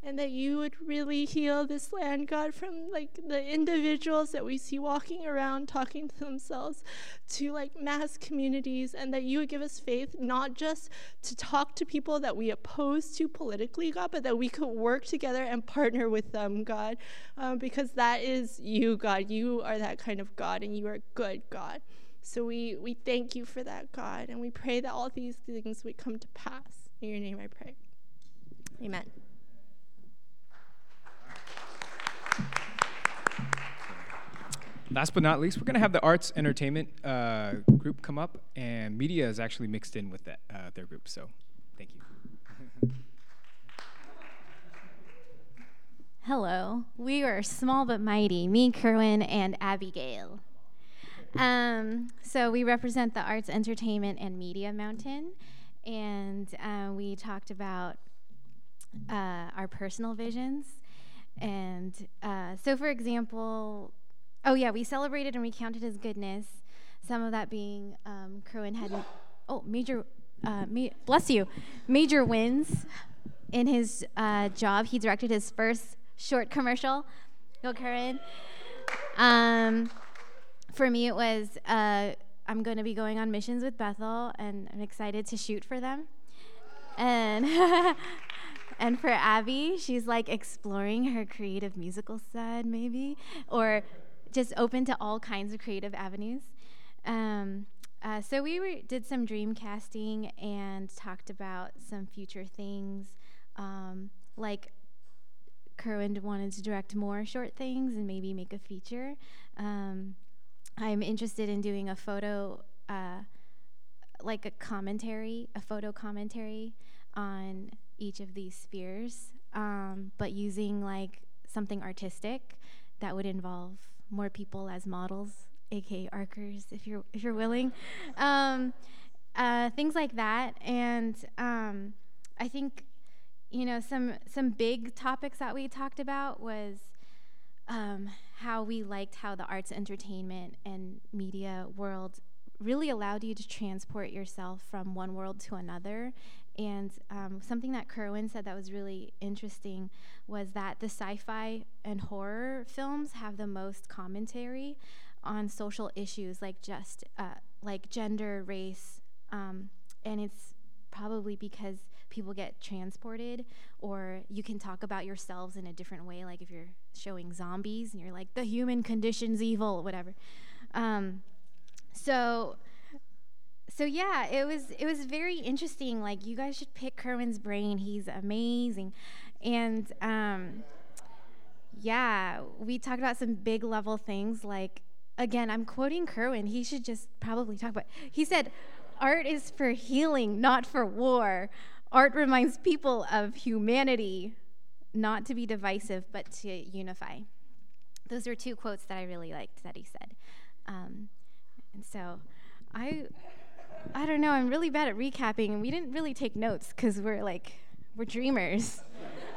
and that you would really heal this land, God, from like the individuals that we see walking around talking to themselves to like mass communities, and that you would give us faith not just to talk to people that we oppose to politically, God, but that we could work together and partner with them, God, um, because that is you, God. You are that kind of God, and you are good, God. So we, we thank you for that, God, and we pray that all these things would come to pass. In your name I pray. Amen. Last but not least, we're going to have the arts entertainment uh, group come up, and media is actually mixed in with that, uh, their group. So, thank you. Hello. We are small but mighty, me, Kerwin, and Abigail. Um, so we represent the Arts, Entertainment, and Media Mountain, and uh, we talked about uh, our personal visions. And uh, so, for example, Oh yeah, we celebrated and recounted his goodness. Some of that being um, had oh major, uh, ma- bless you, major wins in his uh, job. He directed his first short commercial. Go Kerwin. Um, for me, it was uh, I'm going to be going on missions with Bethel, and I'm excited to shoot for them. And and for Abby, she's like exploring her creative musical side, maybe, or just open to all kinds of creative avenues. Um, uh, so we were, did some dream casting and talked about some future things, um, like Kerwin wanted to direct more short things and maybe make a feature. Um, I'm interested in doing a photo, uh, like a commentary, a photo commentary on each of these spheres, um, but using like something artistic that would involve more people as models, aka archers, if you're if you're willing, um, uh, things like that. And um, I think you know some some big topics that we talked about was um, how we liked how the arts, entertainment, and media world really allowed you to transport yourself from one world to another. And um, something that Kerwin said that was really interesting was that the sci fi and horror films have the most commentary on social issues like just uh, like gender, race, um, and it's probably because people get transported or you can talk about yourselves in a different way like if you're showing zombies and you're like the human condition's evil whatever. Um, so so yeah, it was it was very interesting. Like you guys should pick Kerwin's brain. He's amazing, and um, yeah, we talked about some big level things. Like again, I'm quoting Kerwin. He should just probably talk about. He said, "Art is for healing, not for war. Art reminds people of humanity, not to be divisive, but to unify." Those are two quotes that I really liked that he said, um, and so I. I don't know. I'm really bad at recapping, and we didn't really take notes because we're like, we're dreamers.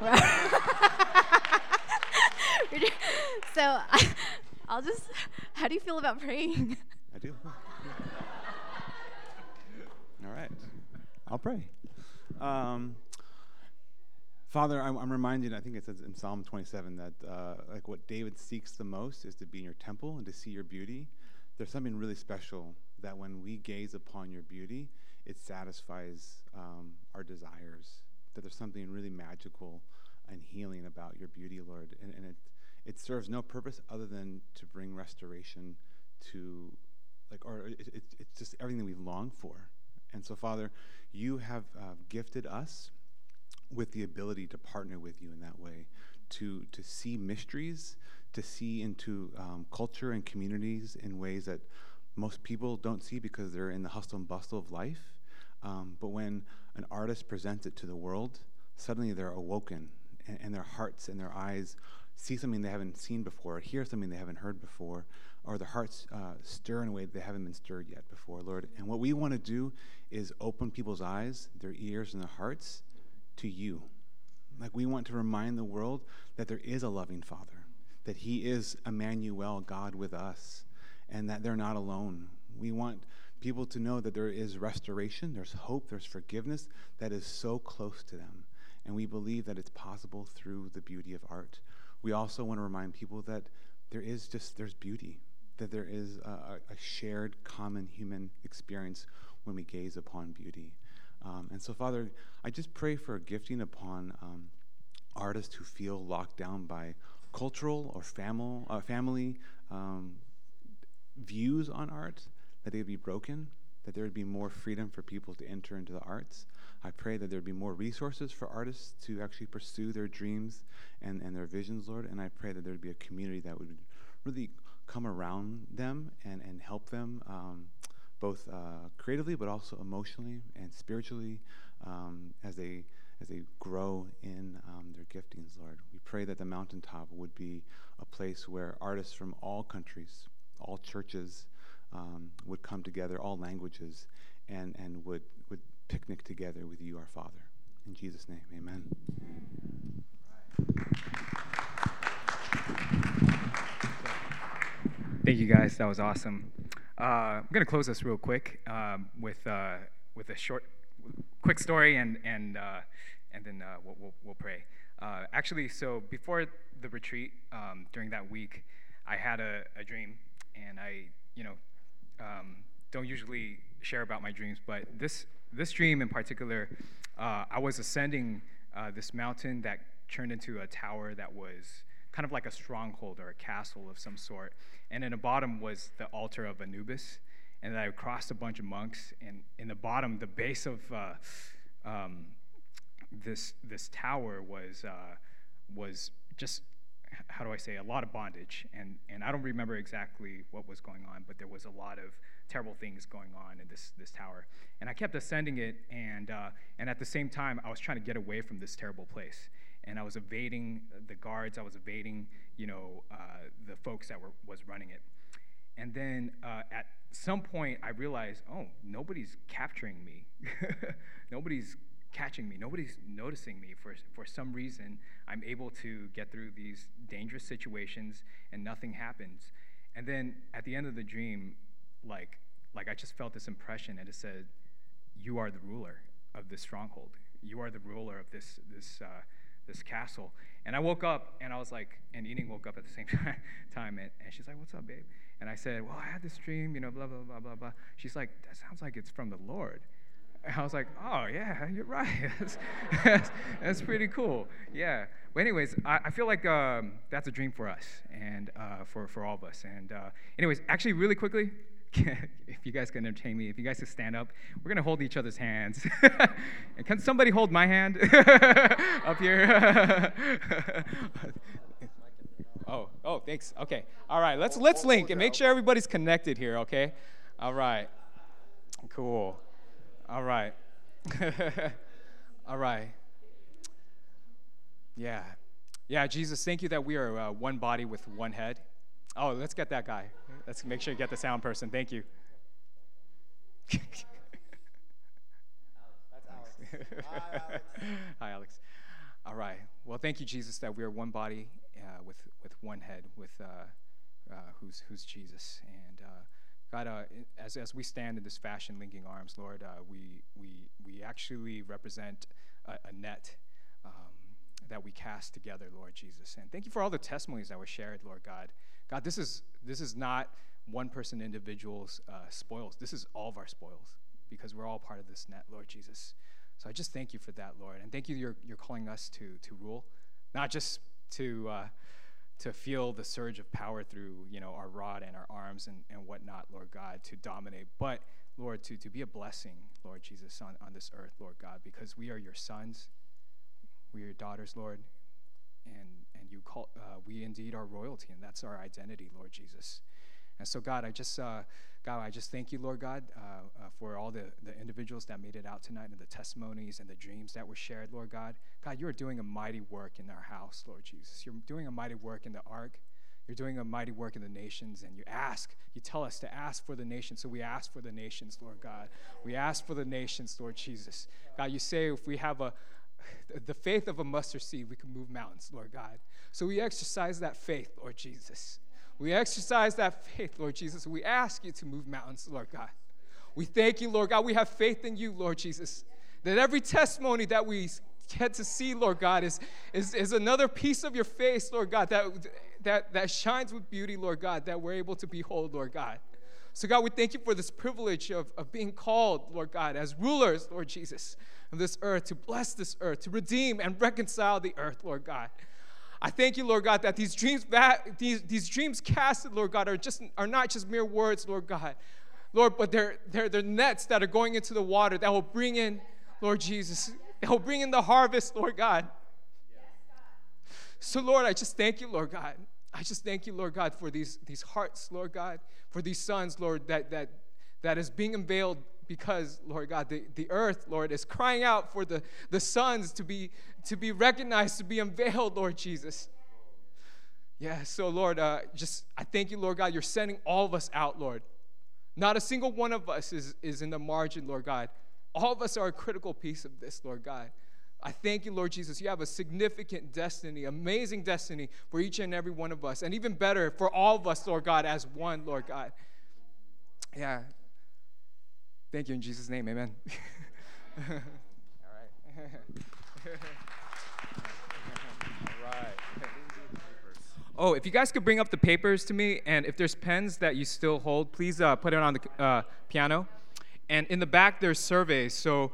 so I, I'll just. How do you feel about praying? I do. All right. I'll pray. Um, Father, I'm, I'm, reminded, I think it says in Psalm 27 that uh, like what David seeks the most is to be in your temple and to see your beauty. There's something really special that when we gaze upon your beauty, it satisfies um, our desires. That there's something really magical and healing about your beauty, Lord. And, and it, it serves no purpose other than to bring restoration to, like, or it, it, it's just everything that we long for. And so, Father, you have uh, gifted us with the ability to partner with you in that way, to, to see mysteries, to see into um, culture and communities in ways that most people don't see because they're in the hustle and bustle of life. Um, but when an artist presents it to the world, suddenly they're awoken and, and, their hearts and their eyes see something they haven't seen before, hear something they haven't heard before, or their hearts uh, stir in a way they haven't been stirred yet before, Lord. And what we want to do is open people's eyes, their ears, and their hearts to you. Like we want to remind the world that there is a loving Father, that He is Emmanuel, God with us, and that they're not alone. We want people to know that there is restoration, there's hope, there's forgiveness that is so close to them. And we believe that it's possible through the beauty of art. We also want to remind people that there is just there's beauty, that there is a, a shared common human experience when we gaze upon beauty. Um, and so, Father, I just pray for a gifting upon um, artists who feel locked down by cultural or family, uh, family um, views on art, that they would be broken, that there would be more freedom for people to enter into the arts. I pray that there would be more resources for artists to actually pursue their dreams and, and their visions, Lord. And I pray that there would be a community that would really come around them and, and help them um, both uh, creatively but also emotionally and spiritually um, as they as they grow in um, their giftings, Lord. We pray that the mountaintop would be a place where artists from all countries, all churches, um, would come together, all languages, and, and would, would picnic together with you, our Father. In Jesus' name, amen. Thank you guys. That was awesome. Uh, I'm gonna close this real quick um, with uh, with a short, quick story, and and uh, and then uh, we'll, we'll, we'll pray. Uh, actually, so before the retreat, um, during that week, I had a, a dream, and I, you know, um, don't usually share about my dreams, but this this dream in particular, uh, I was ascending this mountain that turned into a tower that was kind of like a stronghold or a castle of some sort. And in the bottom was the altar of Anubis. And I crossed a bunch of monks. And in the bottom, the base of uh, um, this this tower was uh, was just how do I say a lot of bondage. And and I don't remember exactly what was going on, but there was a lot of terrible things going on in this this tower. And I kept ascending it, and uh, and at the same time, I was trying to get away from this terrible place and I was evading the guards. I was evading, you know, uh, the folks that were was running it. And then uh, at some point, I realized, oh, nobody's capturing me. nobody's catching me. Nobody's noticing me. For for some reason, I'm able to get through these dangerous situations, and nothing happens. And then at the end of the dream, like like I just felt this impression, and it said, "You are the ruler of this stronghold. You are the ruler of this this." Uh, this castle. And I woke up and I was like, and Eating woke up at the same time. And, and she's like, What's up, babe? And I said, Well, I had this dream, you know, blah, blah, blah, blah, blah. She's like, That sounds like it's from the Lord. And I was like, Oh, yeah, you're right. that's, that's, pretty cool. Yeah. But, anyways, I, I feel like um, that's a dream for us and uh, for, for all of us. And, uh, anyways, actually, really quickly, if you guys can entertain me, if you guys can stand up, we're gonna hold each other's hands. and can somebody hold my hand up here? oh, oh, thanks. Okay, all right. Let's let's link and make sure everybody's connected here. Okay, all right. Cool. All right. all right. Yeah, yeah. Jesus, thank you that we are uh, one body with one head. Oh, let's get that guy. Let's make sure you get the sound person. Thank you. That's Alex. Hi, Alex. Hi, Alex. All right. Well, thank you, Jesus, that we are one body uh, with with one head, with uh, uh, who's who's Jesus. And uh, God, uh, as as we stand in this fashion, linking arms, Lord, uh, we we we actually represent a, a net. Um, that we cast together, Lord Jesus. And thank you for all the testimonies that were shared, Lord God. God, this is, this is not one person individual's uh, spoils. This is all of our spoils because we're all part of this net, Lord Jesus. So I just thank you for that, Lord. And thank you you're, you're calling us to, to rule, not just to, uh, to feel the surge of power through, you know, our rod and our arms and, and whatnot, Lord God, to dominate, but, Lord, to, to be a blessing, Lord Jesus, on, on this earth, Lord God, because we are your sons, we are your daughters, Lord, and and you call uh, we indeed are royalty, and that's our identity, Lord Jesus. And so, God, I just, uh, God, I just thank you, Lord God, uh, uh, for all the, the individuals that made it out tonight and the testimonies and the dreams that were shared, Lord God. God, you are doing a mighty work in our house, Lord Jesus. You're doing a mighty work in the ARC. You're doing a mighty work in the nations, and you ask, you tell us to ask for the nations. So we ask for the nations, Lord God. We ask for the nations, Lord Jesus. God, you say if we have a, the faith of a mustard seed, we can move mountains, Lord God. So we exercise that faith, Lord Jesus. We exercise that faith, Lord Jesus. We ask you to move mountains, Lord God. We thank you, Lord God. We have faith in you, Lord Jesus. That every testimony that we get to see, Lord God, is, is, is another piece of your face, Lord God, that, that, that shines with beauty, Lord God, that we're able to behold, Lord God. So, God, we thank you for this privilege of, of being called, Lord God, as rulers, Lord Jesus, of this earth, to bless this earth, to redeem and reconcile the earth, Lord God. I thank you, Lord God, that these dreams, these, these dreams casted, Lord God, are, just, are not just mere words, Lord God. Lord, but they're, they're, they're nets that are going into the water that will bring in, Lord Jesus, that will bring in the harvest, Lord God. So, Lord, I just thank you, Lord God. I just thank you, Lord God, for these, these hearts, Lord God, for these sons, Lord, that, that, that is being unveiled because, Lord God, the, the earth, Lord, is crying out for the, the sons to be, to be recognized, to be unveiled, Lord Jesus. Yeah, so, Lord, uh, just I thank you, Lord God, you're sending all of us out, Lord. Not a single one of us is, is in the margin, Lord God. All of us are a critical piece of this, Lord God. I thank you, Lord Jesus. You have a significant destiny, amazing destiny for each and every one of us, and even better for all of us, Lord God, as one, Lord God. Yeah. Thank you in Jesus' name, amen. all right. all right. Oh, if you guys could bring up the papers to me, and if there's pens that you still hold, please uh, put it on the uh, piano. And in the back, there's surveys. So